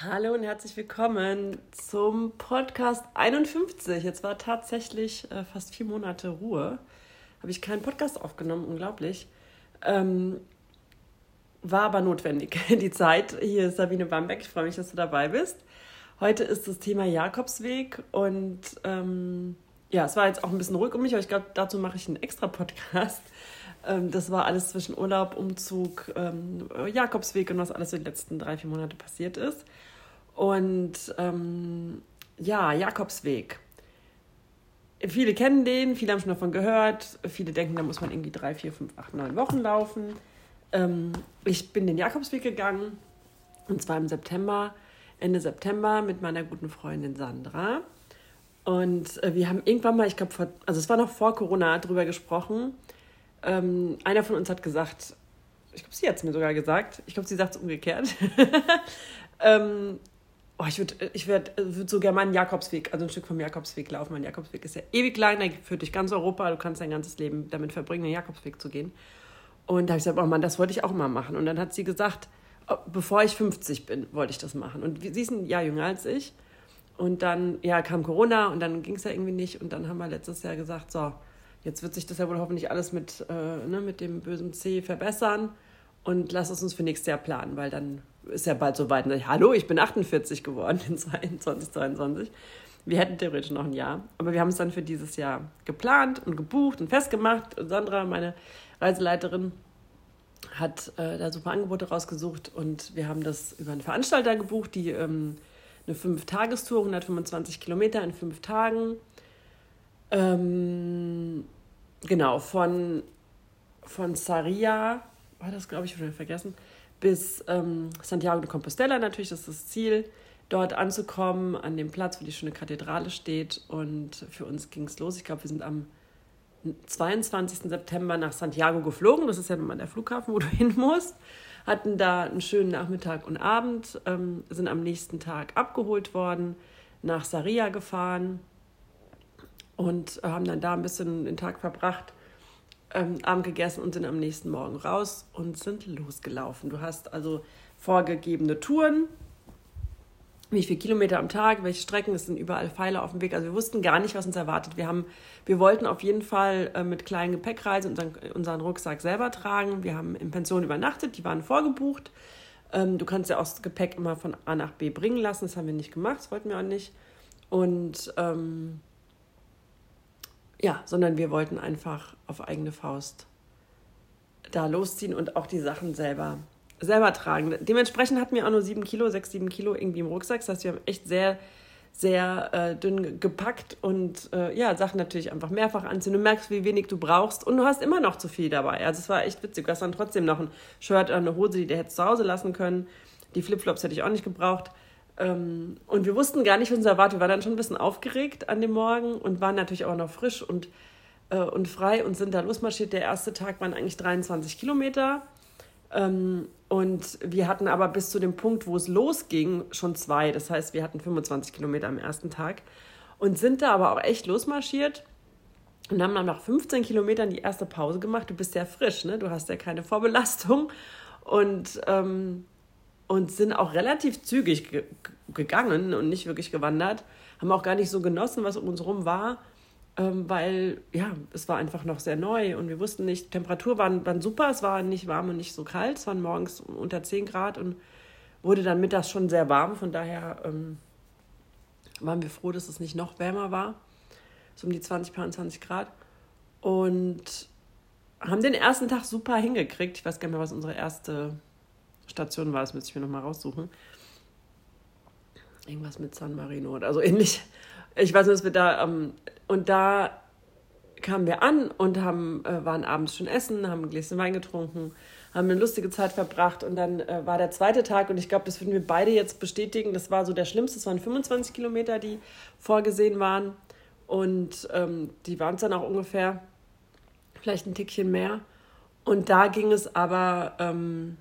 Hallo und herzlich willkommen zum Podcast 51. Jetzt war tatsächlich äh, fast vier Monate Ruhe. Habe ich keinen Podcast aufgenommen, unglaublich. Ähm, war aber notwendig, die Zeit. Hier ist Sabine Bambeck, ich freue mich, dass du dabei bist. Heute ist das Thema Jakobsweg und ähm, ja, es war jetzt auch ein bisschen ruhig um mich, aber ich glaube, dazu mache ich einen extra Podcast. Ähm, das war alles zwischen Urlaub, Umzug, ähm, Jakobsweg und was alles in den letzten drei, vier Monate passiert ist. Und ähm, ja, Jakobsweg. Viele kennen den, viele haben schon davon gehört. Viele denken, da muss man irgendwie drei, vier, fünf, acht, neun Wochen laufen. Ähm, ich bin den Jakobsweg gegangen und zwar im September, Ende September mit meiner guten Freundin Sandra. Und äh, wir haben irgendwann mal, ich glaube, also es war noch vor Corona, darüber gesprochen. Ähm, einer von uns hat gesagt, ich glaube, sie hat es mir sogar gesagt, ich glaube, sie sagt es umgekehrt. ähm, Oh, ich würde ich würd, würd so gerne mal einen Jakobsweg, also ein Stück vom Jakobsweg laufen. Mein Jakobsweg ist ja ewig lang, der führt durch ganz Europa. Du kannst dein ganzes Leben damit verbringen, den Jakobsweg zu gehen. Und da habe ich gesagt, oh Mann, das wollte ich auch mal machen. Und dann hat sie gesagt, oh, bevor ich 50 bin, wollte ich das machen. Und sie ist ein Jahr jünger als ich. Und dann, ja, kam Corona und dann ging es ja irgendwie nicht. Und dann haben wir letztes Jahr gesagt, so, jetzt wird sich das ja wohl hoffentlich alles mit, äh, ne, mit dem bösen C verbessern. Und lass es uns für nächstes Jahr planen, weil dann ist ja bald so weit. Und ich, hallo, ich bin 48 geworden in 2022. Wir hätten theoretisch noch ein Jahr. Aber wir haben es dann für dieses Jahr geplant und gebucht und festgemacht. Und Sandra, meine Reiseleiterin, hat äh, da super Angebote rausgesucht. Und wir haben das über einen Veranstalter gebucht, die ähm, eine Fünf-Tagestour, 125 Kilometer in fünf Tagen. Ähm, genau, von, von Saria, war das, glaube ich, schon vergessen, bis ähm, Santiago de Compostela natürlich, das ist das Ziel, dort anzukommen, an dem Platz, wo die schöne Kathedrale steht. Und für uns ging es los. Ich glaube, wir sind am 22. September nach Santiago geflogen. Das ist ja nun mal der Flughafen, wo du hin musst. Hatten da einen schönen Nachmittag und Abend, ähm, sind am nächsten Tag abgeholt worden, nach Saria gefahren und haben dann da ein bisschen den Tag verbracht ähm, Abend gegessen und sind am nächsten Morgen raus und sind losgelaufen. Du hast also vorgegebene Touren, wie viele Kilometer am Tag, welche Strecken, es sind überall Pfeile auf dem Weg. Also wir wussten gar nicht, was uns erwartet. Wir, haben, wir wollten auf jeden Fall äh, mit kleinen Gepäckreisen unseren, unseren Rucksack selber tragen. Wir haben in Pension übernachtet, die waren vorgebucht. Ähm, du kannst ja auch das Gepäck immer von A nach B bringen lassen. Das haben wir nicht gemacht, das wollten wir auch nicht. Und ähm, ja, sondern wir wollten einfach auf eigene Faust da losziehen und auch die Sachen selber, selber tragen. Dementsprechend hatten wir auch nur sieben Kilo, sechs, sieben Kilo irgendwie im Rucksack. Das heißt, wir haben echt sehr, sehr äh, dünn gepackt und äh, ja, Sachen natürlich einfach mehrfach anziehen. Du merkst, wie wenig du brauchst und du hast immer noch zu viel dabei. Also es war echt witzig. Du hast dann trotzdem noch ein Shirt oder eine Hose, die du hättest zu Hause lassen können. Die Flipflops hätte ich auch nicht gebraucht. Ähm, und wir wussten gar nicht, was uns erwartet. Wir waren dann schon ein bisschen aufgeregt an dem Morgen und waren natürlich auch noch frisch und, äh, und frei und sind da losmarschiert. Der erste Tag waren eigentlich 23 Kilometer. Ähm, und wir hatten aber bis zu dem Punkt, wo es losging, schon zwei. Das heißt, wir hatten 25 Kilometer am ersten Tag und sind da aber auch echt losmarschiert und haben dann nach 15 Kilometern die erste Pause gemacht. Du bist ja frisch, ne? du hast ja keine Vorbelastung. Und ähm, und sind auch relativ zügig ge gegangen und nicht wirklich gewandert. Haben auch gar nicht so genossen, was um uns herum war, ähm, weil ja, es war einfach noch sehr neu und wir wussten nicht, Temperatur waren, waren super, es war nicht warm und nicht so kalt, es waren morgens unter 10 Grad und wurde dann mittags schon sehr warm, von daher ähm, waren wir froh, dass es nicht noch wärmer war, so um die 20, 22 Grad und haben den ersten Tag super hingekriegt. Ich weiß gar nicht mehr, was unsere erste Station war, das müsste ich mir nochmal raussuchen. Irgendwas mit San Marino oder so ähnlich. Ich weiß nur, dass wir da, ähm, und da kamen wir an und haben, äh, waren abends schon essen, haben ein Gläschen Wein getrunken, haben eine lustige Zeit verbracht und dann äh, war der zweite Tag und ich glaube, das würden wir beide jetzt bestätigen. Das war so der schlimmste, es waren 25 Kilometer, die vorgesehen waren und ähm, die waren es dann auch ungefähr, vielleicht ein Tickchen mehr. Und da ging es aber ähm,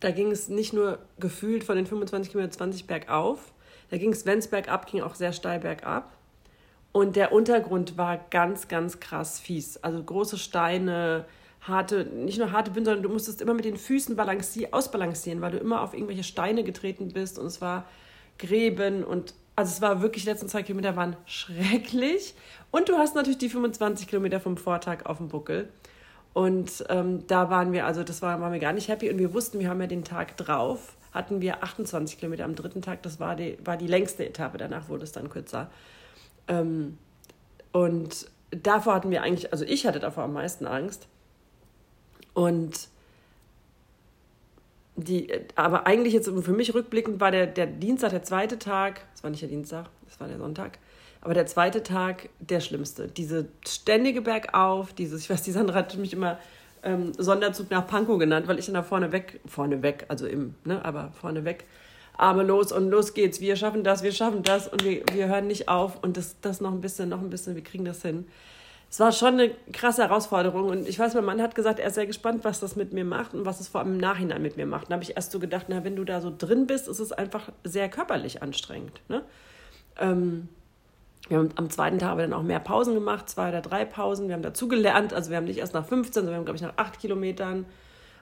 da ging es nicht nur gefühlt von den 25 Kilometern 20 bergauf, da ging es, wenn es bergab ging, auch sehr steil bergab. Und der Untergrund war ganz, ganz krass fies. Also große Steine, harte, nicht nur harte Wind, sondern du musstest immer mit den Füßen balancieren, ausbalancieren, weil du immer auf irgendwelche Steine getreten bist und es war Gräben und also es war wirklich, die letzten zwei Kilometer waren schrecklich. Und du hast natürlich die 25 Kilometer vom Vortag auf dem Buckel. Und ähm, da waren wir, also das war, waren wir gar nicht happy und wir wussten, wir haben ja den Tag drauf, hatten wir 28 Kilometer am dritten Tag, das war die, war die längste Etappe, danach wurde es dann kürzer. Ähm, und davor hatten wir eigentlich, also ich hatte davor am meisten Angst. Und die, aber eigentlich jetzt für mich rückblickend war der, der Dienstag, der zweite Tag, das war nicht der Dienstag, das war der Sonntag, aber der zweite Tag der schlimmste. Diese ständige Bergauf, dieses, ich weiß, die Sandra hat mich immer ähm, Sonderzug nach Pankow genannt, weil ich dann da vorne weg, vorne weg, also im, ne, aber vorne weg, Arme los und los geht's, wir schaffen das, wir schaffen das und wir, wir hören nicht auf und das, das noch ein bisschen, noch ein bisschen, wir kriegen das hin es war schon eine krasse Herausforderung. Und ich weiß, mein Mann hat gesagt, er ist sehr gespannt, was das mit mir macht und was es vor allem im Nachhinein mit mir macht. Da habe ich erst so gedacht, na, wenn du da so drin bist, ist es einfach sehr körperlich anstrengend. Ne? Ähm, wir haben am zweiten Tag aber dann auch mehr Pausen gemacht, zwei oder drei Pausen. Wir haben dazugelernt. Also wir haben nicht erst nach 15, sondern wir haben, glaube ich, nach acht Kilometern,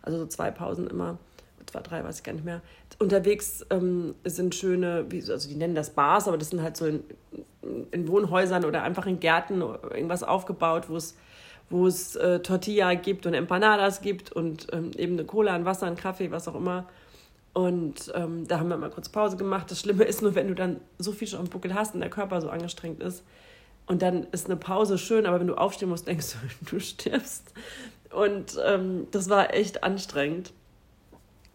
also so zwei Pausen immer zwei, drei, weiß ich gar nicht mehr. Unterwegs ähm, sind schöne, also die nennen das Bars, aber das sind halt so in, in Wohnhäusern oder einfach in Gärten irgendwas aufgebaut, wo es wo es äh, Tortilla gibt und Empanadas gibt und ähm, eben eine Cola, ein Wasser, ein Kaffee, was auch immer. Und ähm, da haben wir mal kurz Pause gemacht. Das Schlimme ist nur, wenn du dann so viel schon am Buckel hast und der Körper so angestrengt ist. Und dann ist eine Pause schön, aber wenn du aufstehen musst, denkst du, du stirbst. Und ähm, das war echt anstrengend.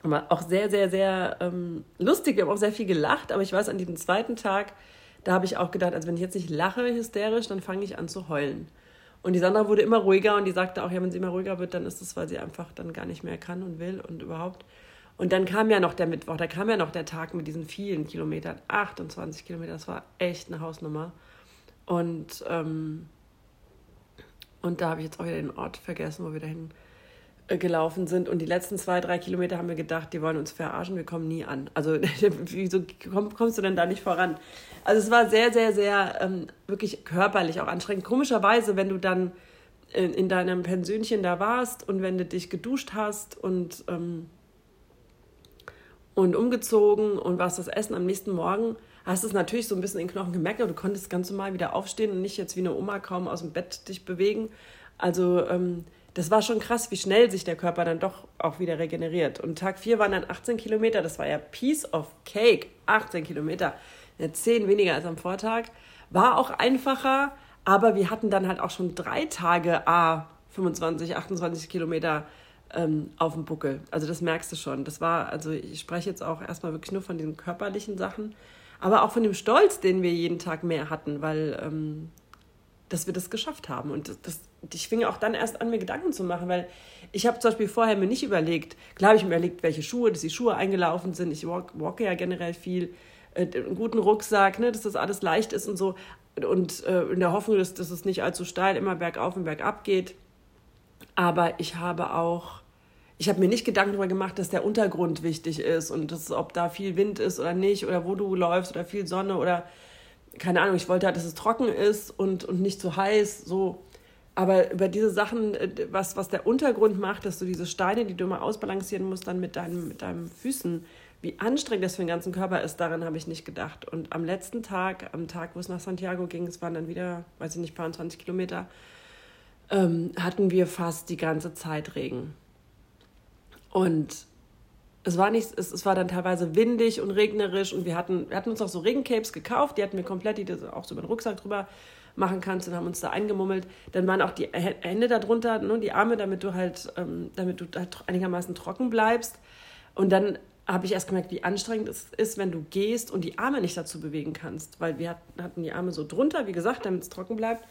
Aber auch sehr, sehr, sehr ähm, lustig. Wir haben auch sehr viel gelacht. Aber ich weiß, an diesem zweiten Tag, da habe ich auch gedacht, also wenn ich jetzt nicht lache hysterisch, dann fange ich an zu heulen. Und die Sandra wurde immer ruhiger und die sagte auch, ja, wenn sie immer ruhiger wird, dann ist es, weil sie einfach dann gar nicht mehr kann und will und überhaupt. Und dann kam ja noch der Mittwoch, da kam ja noch der Tag mit diesen vielen Kilometern, 28 Kilometer, das war echt eine Hausnummer. Und, ähm, und da habe ich jetzt auch wieder den Ort vergessen, wo wir dahin äh, gelaufen sind und die letzten zwei, drei Kilometer haben wir gedacht, die wollen uns verarschen, wir kommen nie an. Also wieso kommst du denn da nicht voran? Also es war sehr, sehr, sehr ähm, wirklich körperlich auch anstrengend. Komischerweise, wenn du dann in, in, deinem Pensionchen da warst und wenn du dich geduscht hast und, ähm, und umgezogen und warst das Essen am nächsten Morgen, hast es natürlich so ein bisschen in den Knochen gemerkt, aber du konntest ganz normal wieder aufstehen und nicht jetzt wie eine Oma kaum aus dem Bett dich bewegen. Also ähm, das war schon krass, wie schnell sich der Körper dann doch auch wieder regeneriert. Und Tag 4 waren dann 18 Kilometer, das war ja Piece of Cake, 18 Kilometer, ja, 10 weniger als am Vortag. War auch einfacher, aber wir hatten dann halt auch schon drei Tage A, 25, 28 Kilometer ähm, auf dem Buckel. Also das merkst du schon. Das war, also ich spreche jetzt auch erstmal wirklich nur von den körperlichen Sachen, aber auch von dem Stolz, den wir jeden Tag mehr hatten, weil ähm, dass wir das geschafft haben. Und das, ich fing auch dann erst an, mir Gedanken zu machen, weil ich habe zum Beispiel vorher mir nicht überlegt, klar habe ich mir überlegt, welche Schuhe, dass die Schuhe eingelaufen sind. Ich walk, walke ja generell viel, äh, einen guten Rucksack, ne, dass das alles leicht ist und so. Und äh, in der Hoffnung, dass, dass es nicht allzu steil immer bergauf und bergab geht. Aber ich habe auch, ich habe mir nicht Gedanken darüber gemacht, dass der Untergrund wichtig ist und dass, ob da viel Wind ist oder nicht oder wo du läufst oder viel Sonne oder keine Ahnung, ich wollte halt, dass es trocken ist und, und nicht zu heiß, so. Aber über diese Sachen, äh, was, was der Untergrund macht, dass du diese Steine, die du immer ausbalancieren musst, dann mit, deinem, mit deinen Füßen, wie anstrengend das für den ganzen Körper ist, daran habe ich nicht gedacht. Und am letzten Tag, am Tag, wo es nach Santiago ging, es waren dann wieder, weiß ich nicht, paar 20 Kilometer, ähm, hatten wir fast die ganze Zeit Regen. Und es war nicht, es, es war dann teilweise windig und regnerisch und wir hatten, wir hatten uns auch so Regencapes gekauft, die hatten wir komplett, die du auch so über den Rucksack drüber machen kannst und haben uns da eingemummelt. Dann waren auch die Hände darunter, ne, die Arme, damit du halt, ähm, damit du halt einigermaßen trocken bleibst. Und dann habe ich erst gemerkt, wie anstrengend es ist, wenn du gehst und die Arme nicht dazu bewegen kannst, weil wir hatten die Arme so drunter, wie gesagt, damit es trocken bleibt.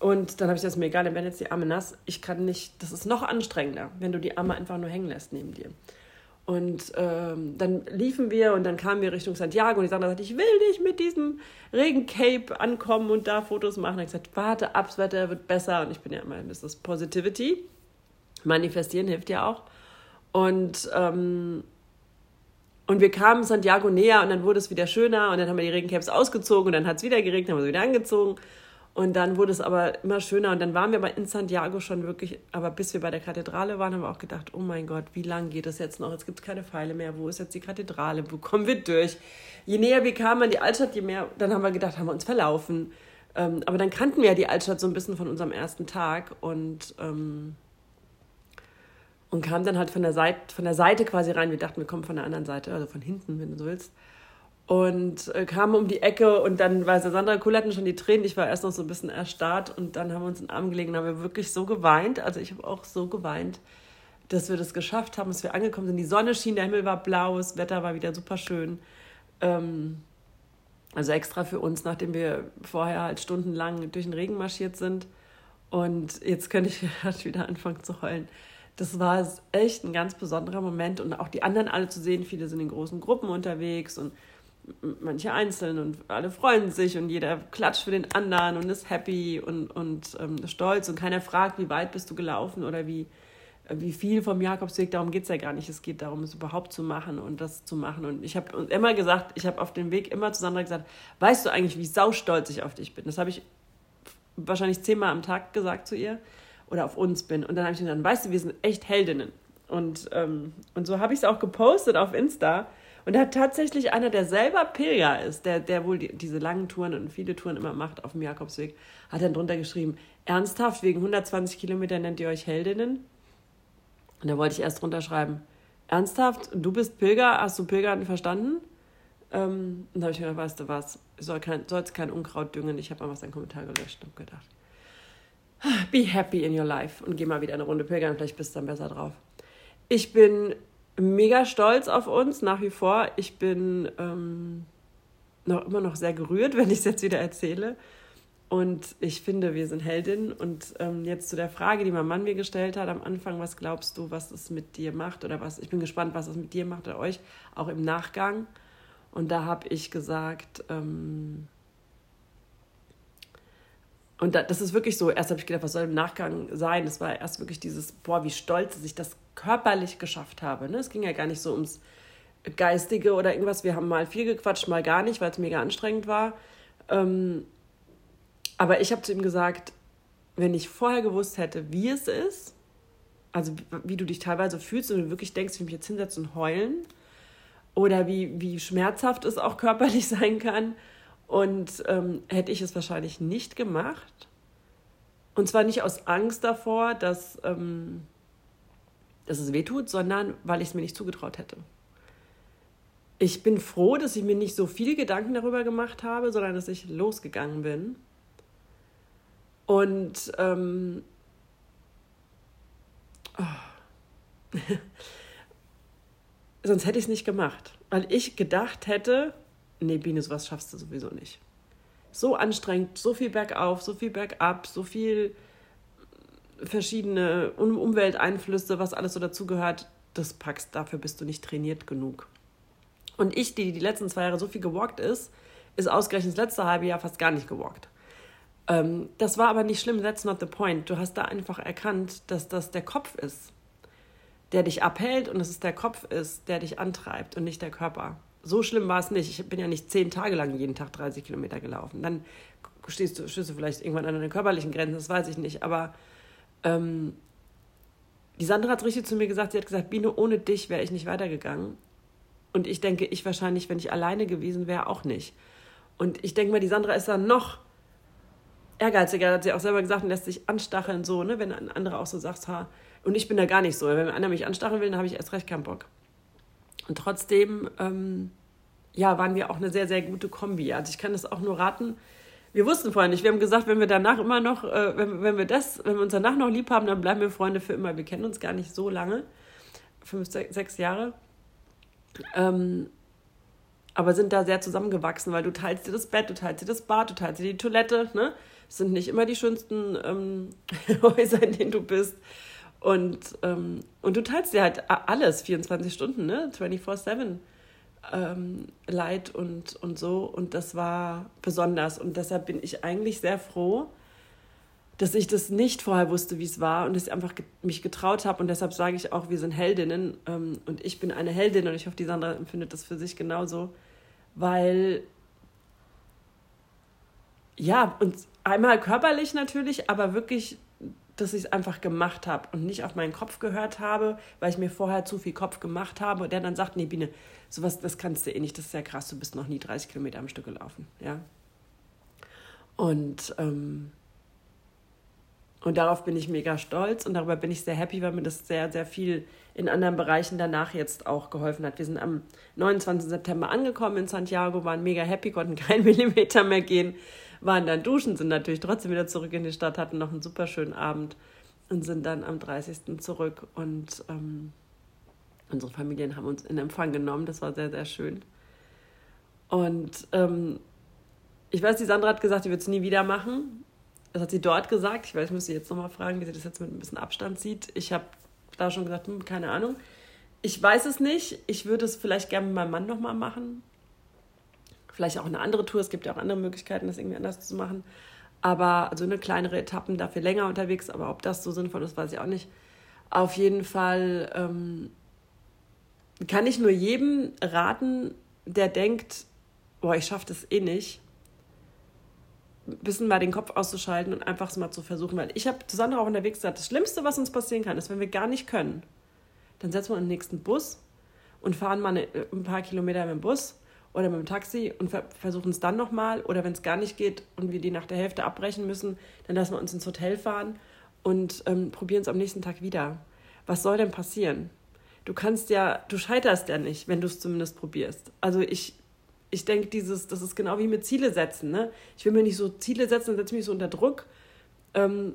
Und dann habe ich das mir egal, dann werden jetzt die Arme nass. Ich kann nicht, das ist noch anstrengender, wenn du die Arme einfach nur hängen lässt neben dir. Und ähm, dann liefen wir und dann kamen wir Richtung Santiago und die Sandra sagte, ich will nicht mit diesem Regencape ankommen und da Fotos machen. Und ich gesagt, warte ab, das Wetter wird besser. Und ich bin ja immer Mrs. Positivity. Manifestieren hilft ja auch. Und, ähm, und wir kamen Santiago näher und dann wurde es wieder schöner und dann haben wir die Regencapes ausgezogen und dann hat es wieder geregnet, haben wir sie wieder angezogen. Und dann wurde es aber immer schöner. Und dann waren wir aber in Santiago schon wirklich, aber bis wir bei der Kathedrale waren, haben wir auch gedacht, oh mein Gott, wie lang geht es jetzt noch? Jetzt gibt es keine Pfeile mehr. Wo ist jetzt die Kathedrale? Wo kommen wir durch? Je näher wir kamen an die Altstadt, je mehr, dann haben wir gedacht, haben wir uns verlaufen. Ähm, aber dann kannten wir ja die Altstadt so ein bisschen von unserem ersten Tag und, ähm, und kamen dann halt von der, Seite, von der Seite quasi rein. Wir dachten, wir kommen von der anderen Seite, also von hinten, wenn du so willst und äh, kamen um die Ecke und dann war Sandra Kuhl hatten schon die Tränen. Ich war erst noch so ein bisschen erstarrt und dann haben wir uns in den Arm gelegen und haben wir wirklich so geweint. Also ich habe auch so geweint, dass wir das geschafft haben, dass wir angekommen sind. Die Sonne schien, der Himmel war blau, das Wetter war wieder super schön. Ähm, also extra für uns, nachdem wir vorher halt stundenlang durch den Regen marschiert sind. Und jetzt könnte ich halt wieder anfangen zu heulen. Das war echt ein ganz besonderer Moment und auch die anderen alle zu sehen. Viele sind in großen Gruppen unterwegs und manche einzeln und alle freuen sich und jeder klatscht für den anderen und ist happy und, und ähm, stolz und keiner fragt, wie weit bist du gelaufen oder wie, äh, wie viel vom Jakobsweg, darum geht es ja gar nicht. Es geht darum, es überhaupt zu machen und das zu machen. Und ich habe immer gesagt, ich habe auf dem Weg immer zu Sandra gesagt, weißt du eigentlich, wie saustolz ich auf dich bin? Das habe ich wahrscheinlich zehnmal am Tag gesagt zu ihr oder auf uns bin. Und dann habe ich gesagt, weißt du, wir sind echt Heldinnen. Und, ähm, und so habe ich es auch gepostet auf Insta und da hat tatsächlich einer, der selber Pilger ist, der, der wohl die, diese langen Touren und viele Touren immer macht auf dem Jakobsweg, hat dann drunter geschrieben, ernsthaft, wegen 120 Kilometern nennt ihr euch Heldinnen? Und da wollte ich erst drunter schreiben, ernsthaft, du bist Pilger, hast du Pilgern verstanden? Ähm, und da habe ich mir gedacht, weißt du was, soll kein, sollst kein Unkraut düngen. Ich habe einfach seinen Kommentar gelöscht und gedacht, be happy in your life und geh mal wieder eine Runde pilgern, vielleicht bist du dann besser drauf. Ich bin mega stolz auf uns nach wie vor. Ich bin ähm, noch immer noch sehr gerührt, wenn ich es jetzt wieder erzähle. Und ich finde, wir sind Heldinnen. Und ähm, jetzt zu der Frage, die mein Mann mir gestellt hat am Anfang, was glaubst du, was es mit dir macht oder was? Ich bin gespannt, was es mit dir macht oder euch, auch im Nachgang. Und da habe ich gesagt, ähm, und das ist wirklich so, erst habe ich gedacht, was soll im Nachgang sein? Es war erst wirklich dieses, boah, wie stolz, dass ich das körperlich geschafft habe. Ne? Es ging ja gar nicht so ums Geistige oder irgendwas. Wir haben mal viel gequatscht, mal gar nicht, weil es mega anstrengend war. Ähm, aber ich habe zu ihm gesagt, wenn ich vorher gewusst hätte, wie es ist, also wie du dich teilweise fühlst und du wirklich denkst, ich mich jetzt hinsetze und heulen, oder wie, wie schmerzhaft es auch körperlich sein kann, und ähm, hätte ich es wahrscheinlich nicht gemacht. Und zwar nicht aus Angst davor, dass, ähm, dass es wehtut, sondern weil ich es mir nicht zugetraut hätte. Ich bin froh, dass ich mir nicht so viele Gedanken darüber gemacht habe, sondern dass ich losgegangen bin. Und ähm, oh. sonst hätte ich es nicht gemacht, weil ich gedacht hätte, nee, Biene, sowas schaffst du sowieso nicht. So anstrengend, so viel bergauf, so viel bergab, so viel verschiedene Umwelteinflüsse, was alles so dazugehört, das packst, dafür bist du nicht trainiert genug. Und ich, die die letzten zwei Jahre so viel gewalkt ist, ist ausgerechnet das letzte halbe Jahr fast gar nicht gewalkt. Ähm, das war aber nicht schlimm, that's not the point. Du hast da einfach erkannt, dass das der Kopf ist, der dich abhält und dass es der Kopf ist, der dich antreibt und nicht der Körper so schlimm war es nicht. Ich bin ja nicht zehn Tage lang jeden Tag 30 Kilometer gelaufen. Dann stehst du, stehst du vielleicht irgendwann an deinen körperlichen Grenzen, das weiß ich nicht. Aber ähm, die Sandra hat richtig zu mir gesagt, sie hat gesagt, Biene, ohne dich wäre ich nicht weitergegangen. Und ich denke, ich wahrscheinlich, wenn ich alleine gewesen wäre, auch nicht. Und ich denke mal, die Sandra ist dann noch ehrgeiziger, hat sie auch selber gesagt, und lässt sich anstacheln, so, ne, wenn ein anderer auch so sagt, ha, und ich bin da gar nicht so. Wenn einer mich anstacheln will, dann habe ich erst recht keinen Bock. Und trotzdem, ähm, ja, waren wir auch eine sehr, sehr gute Kombi. Also ich kann das auch nur raten. Wir wussten vorher nicht. Wir haben gesagt, wenn wir danach immer noch, äh, wenn, wenn wir das, wenn wir uns danach noch lieb haben, dann bleiben wir Freunde für immer. Wir kennen uns gar nicht so lange. Fünf, sechs Jahre. Ähm, aber sind da sehr zusammengewachsen, weil du teilst dir das Bett, du teilst dir das Bad, du teilst dir die Toilette. Ne? Es sind nicht immer die schönsten ähm, Häuser, in denen du bist. Und, ähm, und du teilst dir halt alles, 24 Stunden, ne? 24-7 ähm, Leid und, und so. Und das war besonders. Und deshalb bin ich eigentlich sehr froh, dass ich das nicht vorher wusste, wie es war und dass ich einfach mich getraut habe. Und deshalb sage ich auch, wir sind Heldinnen. Ähm, und ich bin eine Heldin und ich hoffe, die Sandra empfindet das für sich genauso. Weil ja, und einmal körperlich natürlich, aber wirklich, dass ich es einfach gemacht habe und nicht auf meinen Kopf gehört habe, weil ich mir vorher zu viel Kopf gemacht habe und der dann sagt, nee, Biene, sowas, das kannst du eh nicht, das ist ja krass, du bist noch nie 30 Kilometer am Stück gelaufen, ja. Und, ähm, und darauf bin ich mega stolz und darüber bin ich sehr happy, weil mir das sehr, sehr viel in anderen Bereichen danach jetzt auch geholfen hat. Wir sind am 29. September angekommen in Santiago, waren mega happy, konnten keinen Millimeter mehr gehen, waren dann duschen, sind natürlich trotzdem wieder zurück in die Stadt, hatten noch einen super schönen Abend und sind dann am 30. zurück und ähm, unsere Familien haben uns in Empfang genommen. Das war sehr, sehr schön. Und ähm, ich weiß, die Sandra hat gesagt, sie wird es nie wieder machen. Das hat sie dort gesagt. Ich weiß, ich muss sie jetzt nochmal fragen, wie sie das jetzt mit ein bisschen Abstand sieht. Ich habe da schon gesagt, hm, keine Ahnung. Ich weiß es nicht. Ich würde es vielleicht gerne mit meinem Mann nochmal machen. Vielleicht auch eine andere Tour. Es gibt ja auch andere Möglichkeiten, das irgendwie anders zu machen. Aber also eine kleinere Etappen, dafür länger unterwegs. Aber ob das so sinnvoll ist, weiß ich auch nicht. Auf jeden Fall ähm, kann ich nur jedem raten, der denkt, boah, ich schaffe das eh nicht, ein bisschen mal den Kopf auszuschalten und einfach mal zu versuchen. Weil ich habe zu Sandra auch unterwegs gesagt, das Schlimmste, was uns passieren kann, ist, wenn wir gar nicht können, dann setzen wir uns in den nächsten Bus und fahren mal eine, ein paar Kilometer mit dem Bus oder mit dem Taxi und versuchen es dann nochmal. Oder wenn es gar nicht geht und wir die nach der Hälfte abbrechen müssen, dann lassen wir uns ins Hotel fahren und ähm, probieren es am nächsten Tag wieder. Was soll denn passieren? Du kannst ja, du scheiterst ja nicht, wenn du es zumindest probierst. Also ich, ich denke, dieses, das ist genau wie mit Ziele setzen. Ne? Ich will mir nicht so Ziele setzen, dann setze mich so unter Druck. Ähm,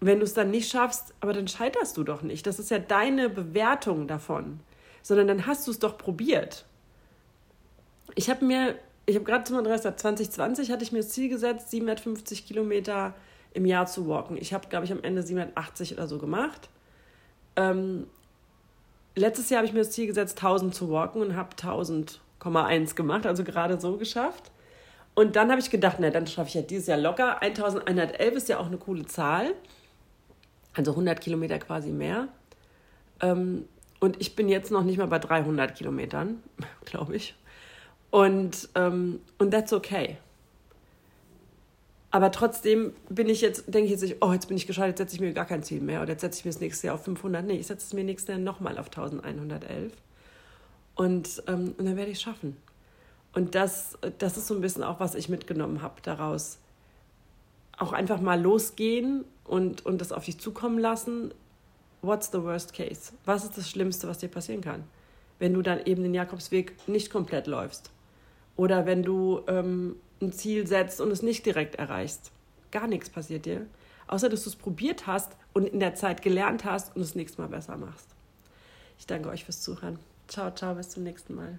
wenn du es dann nicht schaffst, aber dann scheiterst du doch nicht. Das ist ja deine Bewertung davon. Sondern dann hast du es doch probiert. Ich habe mir, ich habe gerade zum 2020 hatte ich mir das Ziel gesetzt, 750 Kilometer im Jahr zu walken. Ich habe, glaube ich, am Ende 780 oder so gemacht. Ähm, letztes Jahr habe ich mir das Ziel gesetzt, 1000 zu walken und habe 1000,1 gemacht, also gerade so geschafft. Und dann habe ich gedacht, na, dann schaffe ich ja dieses Jahr locker. 1111 ist ja auch eine coole Zahl. Also 100 Kilometer quasi mehr. Ähm, und ich bin jetzt noch nicht mal bei 300 Kilometern, glaube ich. Und, ähm, und that's okay. Aber trotzdem bin ich jetzt, denke ich jetzt nicht, oh, jetzt bin ich gescheitert, jetzt setze ich mir gar kein Ziel mehr oder jetzt setze ich mir das nächste Jahr auf 500. Nee, ich setze es mir nächstes Jahr nochmal auf 1111. Und, ähm, und dann werde ich es schaffen. Und das, das ist so ein bisschen auch, was ich mitgenommen habe daraus. Auch einfach mal losgehen und, und das auf dich zukommen lassen. What's the worst case? Was ist das Schlimmste, was dir passieren kann? Wenn du dann eben den Jakobsweg nicht komplett läufst. Oder wenn du ähm, ein Ziel setzt und es nicht direkt erreichst. Gar nichts passiert dir. Außer, dass du es probiert hast und in der Zeit gelernt hast und es nächstes Mal besser machst. Ich danke euch fürs Zuhören. Ciao, ciao, bis zum nächsten Mal.